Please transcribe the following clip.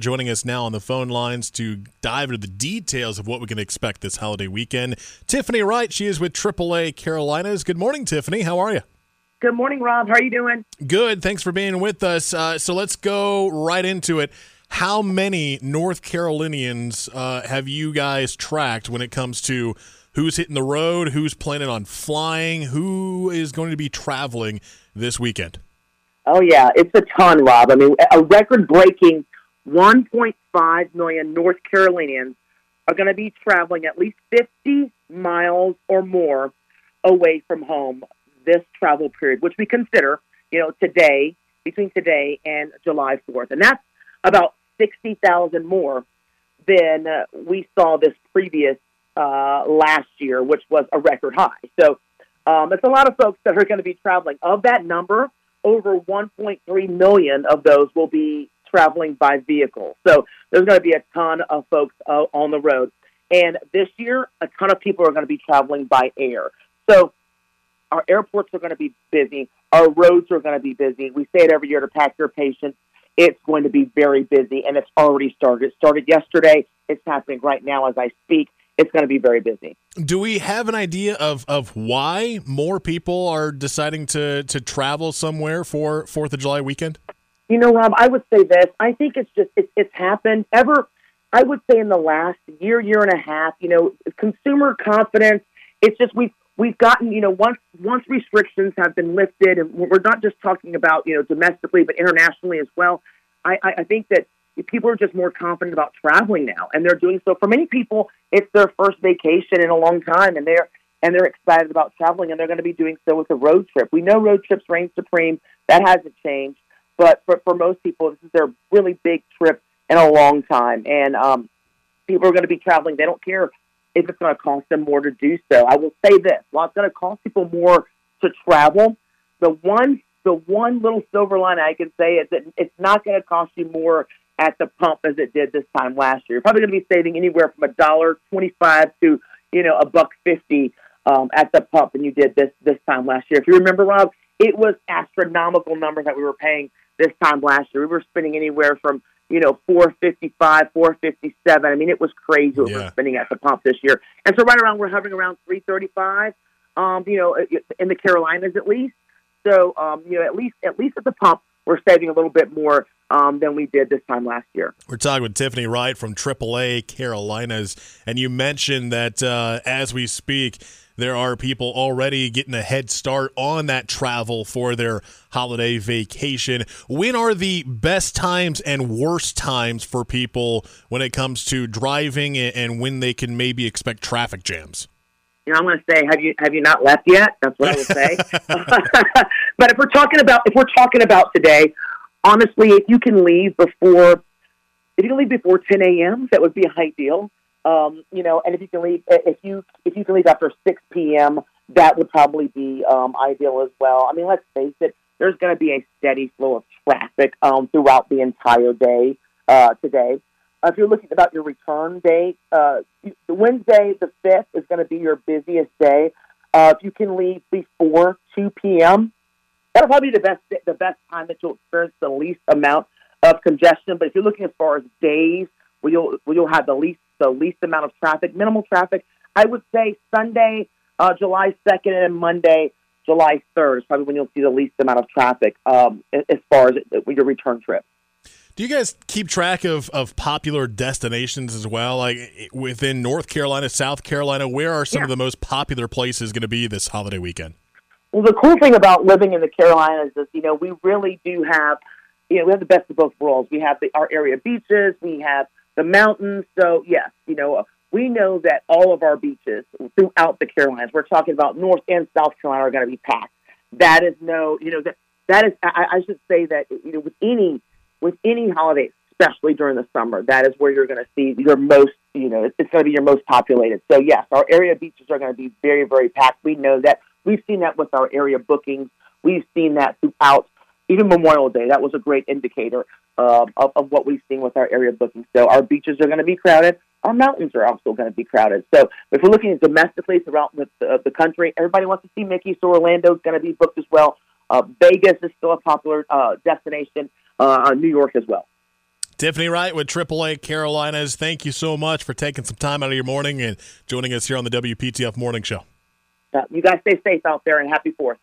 Joining us now on the phone lines to dive into the details of what we can expect this holiday weekend. Tiffany Wright, she is with AAA Carolinas. Good morning, Tiffany. How are you? Good morning, Rob. How are you doing? Good. Thanks for being with us. Uh, so let's go right into it. How many North Carolinians uh, have you guys tracked when it comes to who's hitting the road, who's planning on flying, who is going to be traveling this weekend? Oh, yeah. It's a ton, Rob. I mean, a record breaking 1.5 million North Carolinians are going to be traveling at least 50 miles or more away from home this travel period, which we consider, you know, today, between today and July 4th. And that's about 60,000 more than uh, we saw this previous uh, last year, which was a record high. So um, it's a lot of folks that are going to be traveling. Of that number, over 1.3 million of those will be traveling by vehicle. So there's going to be a ton of folks uh, on the road. And this year, a ton of people are going to be traveling by air. So our airports are going to be busy. Our roads are going to be busy. We say it every year to pack your patience. It's going to be very busy, and it's already started. It started yesterday. It's happening right now as I speak. It's going to be very busy. Do we have an idea of, of why more people are deciding to, to travel somewhere for Fourth of July weekend? You know, Rob, I would say this. I think it's just it, it's happened ever. I would say in the last year, year and a half. You know, consumer confidence. It's just we've we've gotten you know once once restrictions have been lifted, and we're not just talking about you know domestically, but internationally as well. I, I, I think that people are just more confident about traveling now, and they're doing so. For many people, it's their first vacation in a long time, and they're and they're excited about traveling, and they're going to be doing so with a road trip. We know road trips reign supreme. That hasn't changed. But for, for most people, this is their really big trip in a long time. And um, people are going to be traveling. They don't care if it's going to cost them more to do so. I will say this: while it's going to cost people more to travel, the one the one little silver line I can say is that it's not going to cost you more at the pump as it did this time last year. You're probably going to be saving anywhere from a dollar twenty-five to you know a buck fifty um, at the pump than you did this this time last year. If you remember, Rob, it was astronomical numbers that we were paying this time last year. We were spending anywhere from you know 455, 457. I mean, it was crazy what yeah. we were spending at the pump this year. And so right around we're hovering around 335. Um, you know, in the Carolinas at least. So um, you know, at least at least at the pump, we're saving a little bit more um, than we did this time last year. We're talking with Tiffany Wright from AAA Carolinas, and you mentioned that uh, as we speak, there are people already getting a head start on that travel for their holiday vacation. When are the best times and worst times for people when it comes to driving and when they can maybe expect traffic jams? You know, I'm going to say, have you have you not left yet? That's what I would say. but if we're talking about if we're talking about today, honestly, if you can leave before if you can leave before 10 a.m., that would be ideal. Um, you know, and if you can leave if you if you can leave after 6 p.m., that would probably be um, ideal as well. I mean, let's face it, there's going to be a steady flow of traffic um, throughout the entire day uh, today. Uh, if you're looking about your return date, uh, Wednesday the fifth is going to be your busiest day. Uh, if you can leave before 2 p.m., that'll probably be the best the best time that you'll experience the least amount of congestion. But if you're looking as far as days where you'll where you'll have the least the least amount of traffic, minimal traffic, I would say Sunday, uh, July second, and Monday, July third is probably when you'll see the least amount of traffic um, as far as your return trip. Do you guys keep track of, of popular destinations as well? Like within North Carolina, South Carolina, where are some yeah. of the most popular places going to be this holiday weekend? Well, the cool thing about living in the Carolinas is, you know, we really do have, you know, we have the best of both worlds. We have the, our area beaches, we have the mountains. So, yes, you know, uh, we know that all of our beaches throughout the Carolinas, we're talking about North and South Carolina, are going to be packed. That is no, you know, that that is, I, I should say that, you know, with any with any holiday, especially during the summer, that is where you're going to see your most, you know, it's going to be your most populated. So yes, our area beaches are going to be very, very packed. We know that. We've seen that with our area bookings. We've seen that throughout even Memorial Day. That was a great indicator uh, of, of what we've seen with our area bookings. So our beaches are going to be crowded. Our mountains are also going to be crowded. So if we're looking at domestically throughout the, uh, the country, everybody wants to see Mickey, so Orlando is going to be booked as well. Uh, Vegas is still a popular uh, destination uh, New York as well. Tiffany Wright with AAA Carolinas. Thank you so much for taking some time out of your morning and joining us here on the WPTF Morning Show. Uh, you guys stay safe out there and happy Fourth.